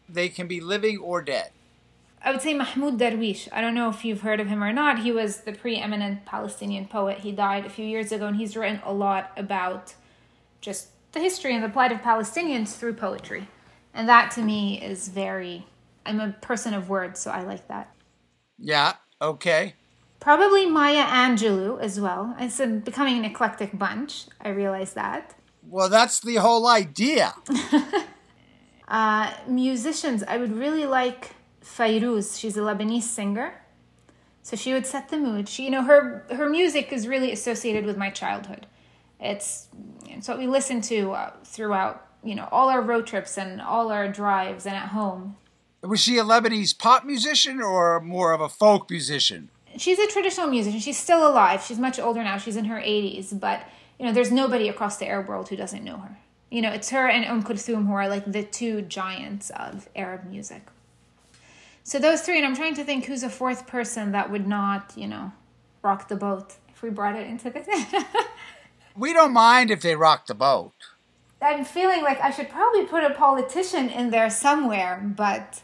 They can be living or dead. I would say Mahmoud Darwish. I don't know if you've heard of him or not. He was the preeminent Palestinian poet. He died a few years ago, and he's written a lot about just the history and the plight of Palestinians through poetry. And that to me is very, I'm a person of words, so I like that. Yeah, okay. Probably Maya Angelou as well. It's a, becoming an eclectic bunch. I realize that. Well, that's the whole idea. uh, musicians, I would really like Fairuz. She's a Lebanese singer. So she would set the mood. She, you know, her her music is really associated with my childhood. It's it's what we listen to uh, throughout, you know, all our road trips and all our drives and at home. Was she a Lebanese pop musician or more of a folk musician? She's a traditional musician. She's still alive. She's much older now. She's in her 80s, but you know, there's nobody across the Arab world who doesn't know her. You know, it's her and Umm Kulthum who are like the two giants of Arab music. So those three, and I'm trying to think who's a fourth person that would not, you know, rock the boat if we brought it into this. we don't mind if they rock the boat. I'm feeling like I should probably put a politician in there somewhere, but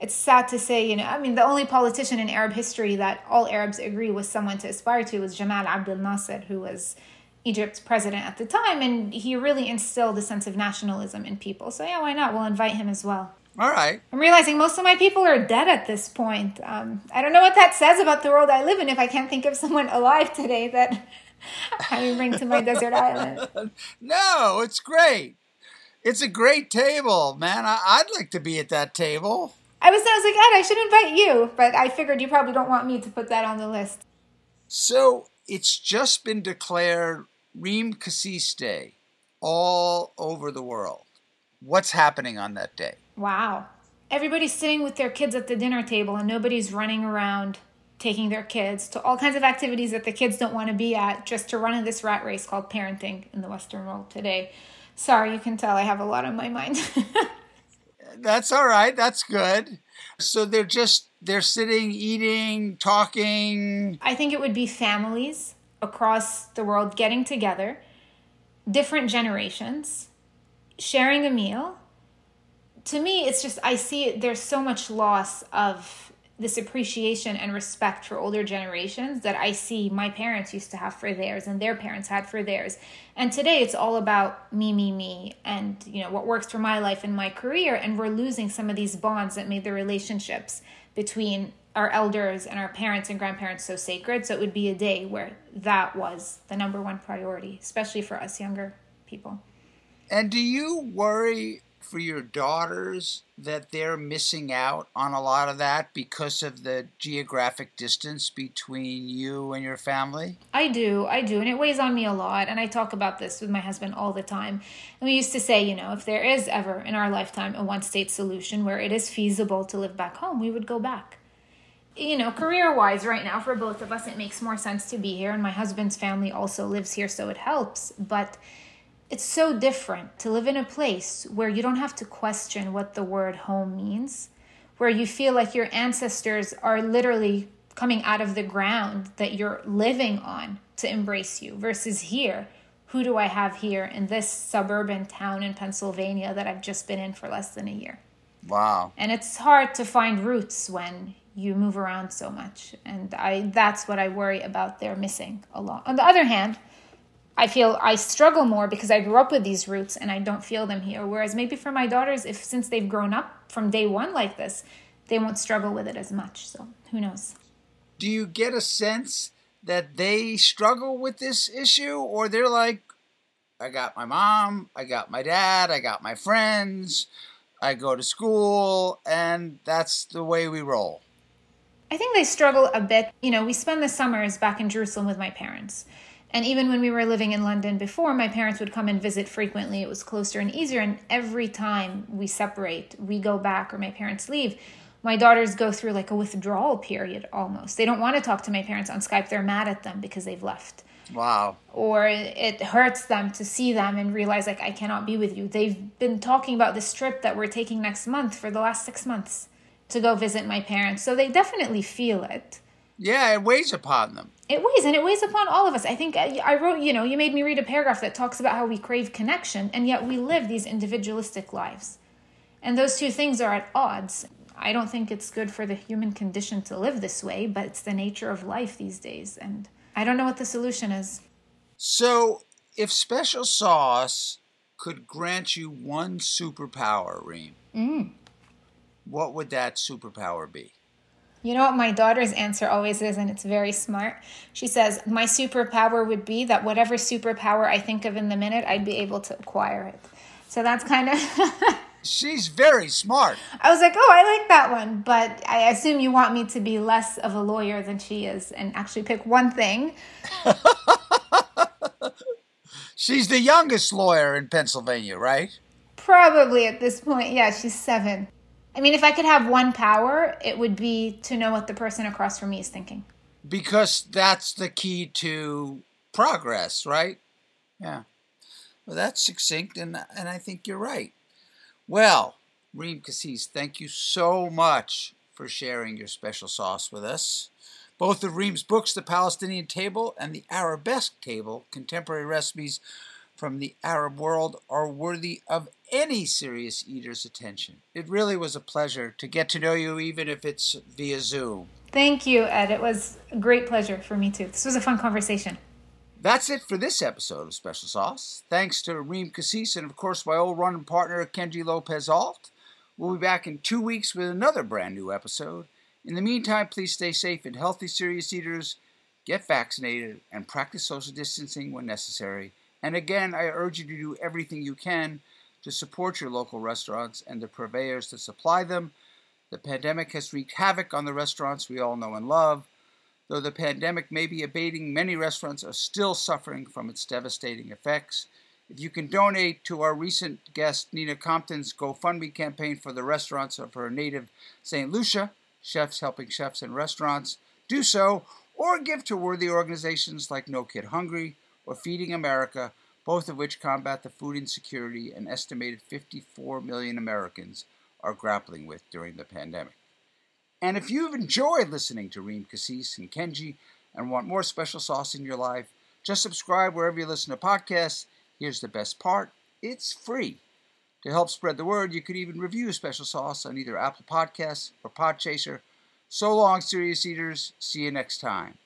it's sad to say, you know, I mean, the only politician in Arab history that all Arabs agree was someone to aspire to was Jamal Abdel Nasser, who was Egypt's president at the time, and he really instilled a sense of nationalism in people. So, yeah, why not? We'll invite him as well. All right. I'm realizing most of my people are dead at this point. Um, I don't know what that says about the world I live in if I can't think of someone alive today that I bring to my desert island. No, it's great. It's a great table, man. I, would like to be at that table. I was, I was like, Ed, I should invite you, but I figured you probably don't want me to put that on the list. So it's just been declared Reem Kassis Day all over the world. What's happening on that day? Wow. Everybody's sitting with their kids at the dinner table and nobody's running around taking their kids to all kinds of activities that the kids don't want to be at just to run in this rat race called parenting in the Western world today. Sorry, you can tell I have a lot on my mind. That's all right. That's good. So they're just they're sitting, eating, talking. I think it would be families across the world getting together, different generations, sharing a meal. To me, it's just I see it, there's so much loss of this appreciation and respect for older generations that I see my parents used to have for theirs and their parents had for theirs. And today it's all about me, me, me, and you know what works for my life and my career. And we're losing some of these bonds that made the relationships between our elders and our parents and grandparents so sacred. So it would be a day where that was the number one priority, especially for us younger people. And do you worry for your daughters that they're missing out on a lot of that because of the geographic distance between you and your family? I do, I do, and it weighs on me a lot. And I talk about this with my husband all the time. And we used to say, you know, if there is ever in our lifetime a one state solution where it is feasible to live back home, we would go back. You know, career wise, right now, for both of us, it makes more sense to be here. And my husband's family also lives here, so it helps. But it's so different to live in a place where you don't have to question what the word home means, where you feel like your ancestors are literally coming out of the ground that you're living on to embrace you, versus here. Who do I have here in this suburban town in Pennsylvania that I've just been in for less than a year? Wow. And it's hard to find roots when you move around so much. And I that's what I worry about they're missing a lot. On the other hand, I feel I struggle more because I grew up with these roots and I don't feel them here. Whereas maybe for my daughters, if since they've grown up from day one like this, they won't struggle with it as much. So who knows? Do you get a sense that they struggle with this issue or they're like, I got my mom, I got my dad, I got my friends, I go to school, and that's the way we roll? I think they struggle a bit. You know, we spend the summers back in Jerusalem with my parents. And even when we were living in London before, my parents would come and visit frequently. It was closer and easier. And every time we separate, we go back or my parents leave, My daughters go through like a withdrawal period almost. They don't want to talk to my parents on Skype. They're mad at them because they've left. Wow. Or it hurts them to see them and realize, like, I cannot be with you. They've been talking about this trip that we're taking next month for the last six months to go visit my parents. So they definitely feel it. Yeah, it weighs upon them. It weighs, and it weighs upon all of us. I think I, I wrote, you know, you made me read a paragraph that talks about how we crave connection, and yet we live these individualistic lives. And those two things are at odds. I don't think it's good for the human condition to live this way, but it's the nature of life these days. And I don't know what the solution is. So, if special sauce could grant you one superpower, Reem, Mm. what would that superpower be? You know what my daughter's answer always is, and it's very smart? She says, My superpower would be that whatever superpower I think of in the minute, I'd be able to acquire it. So that's kind of. She's very smart. I was like, oh, I like that one. But I assume you want me to be less of a lawyer than she is and actually pick one thing. She's the youngest lawyer in Pennsylvania, right? Probably at this point, yeah, she's seven. I mean, if I could have one power, it would be to know what the person across from me is thinking. Because that's the key to progress, right? Yeah. Well, that's succinct, and, and I think you're right. Well, Reem Kassis, thank you so much for sharing your special sauce with us. Both of Reem's books, The Palestinian Table and The Arabesque Table, Contemporary Recipes from the Arab World, are worthy of any serious eater's attention. It really was a pleasure to get to know you, even if it's via Zoom. Thank you, Ed. It was a great pleasure for me too. This was a fun conversation. That's it for this episode of Special Sauce. Thanks to Reem Kassis and, of course, my old running partner, Kenji Lopez Alt. We'll be back in two weeks with another brand new episode. In the meantime, please stay safe and healthy, serious eaters. Get vaccinated and practice social distancing when necessary. And again, I urge you to do everything you can to support your local restaurants and the purveyors that supply them. The pandemic has wreaked havoc on the restaurants we all know and love. Though the pandemic may be abating, many restaurants are still suffering from its devastating effects. If you can donate to our recent guest Nina Compton's GoFundMe campaign for the restaurants of her native St. Lucia, Chefs Helping Chefs and Restaurants, do so, or give to worthy organizations like No Kid Hungry or Feeding America, both of which combat the food insecurity an estimated 54 million Americans are grappling with during the pandemic. And if you've enjoyed listening to Reem Kassis and Kenji and want more special sauce in your life, just subscribe wherever you listen to podcasts. Here's the best part it's free. To help spread the word, you could even review special sauce on either Apple Podcasts or Podchaser. So long, serious eaters. See you next time.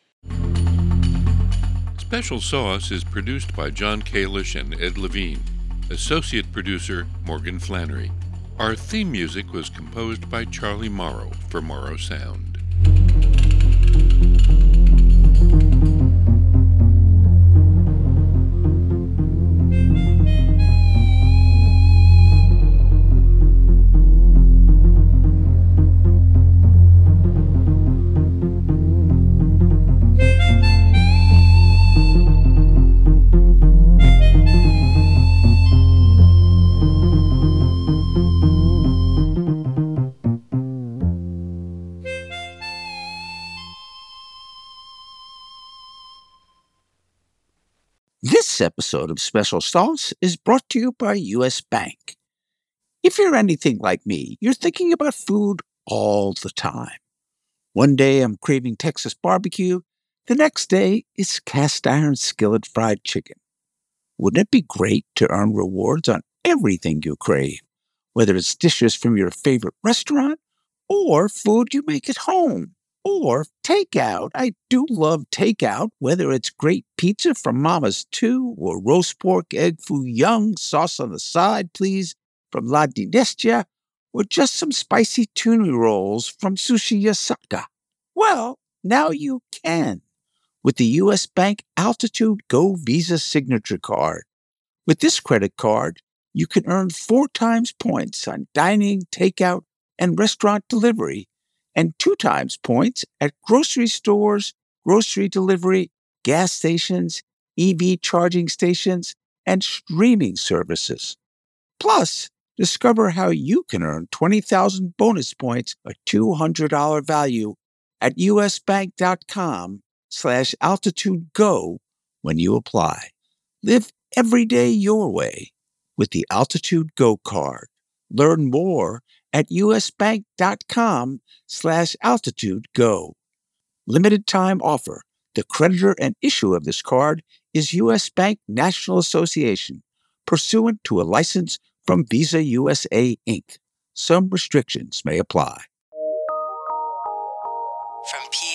Special Sauce is produced by John Kalish and Ed Levine. Associate producer Morgan Flannery. Our theme music was composed by Charlie Morrow for Morrow Sound. This episode of Special Sauce is brought to you by U.S. Bank. If you're anything like me, you're thinking about food all the time. One day I'm craving Texas barbecue, the next day it's cast iron skillet fried chicken. Wouldn't it be great to earn rewards on everything you crave, whether it's dishes from your favorite restaurant or food you make at home? Or takeout. I do love takeout, whether it's great pizza from Mama's Too or roast pork, egg foo young, sauce on the side, please, from La Dinastia, or just some spicy tuna rolls from Sushi Yasaka. Well, now you can with the U.S. Bank Altitude Go Visa Signature Card. With this credit card, you can earn four times points on dining, takeout, and restaurant delivery and two times points at grocery stores, grocery delivery, gas stations, EV charging stations, and streaming services. Plus, Discover how you can earn 20,000 bonus points, a $200 value at usbank.com slash altitude go when you apply. Live every day your way with the Altitude Go card. Learn more at usbank.com slash altitude go. Limited time offer. The creditor and issuer of this card is U.S. Bank National Association, pursuant to a license from Visa USA Inc. Some restrictions may apply. From P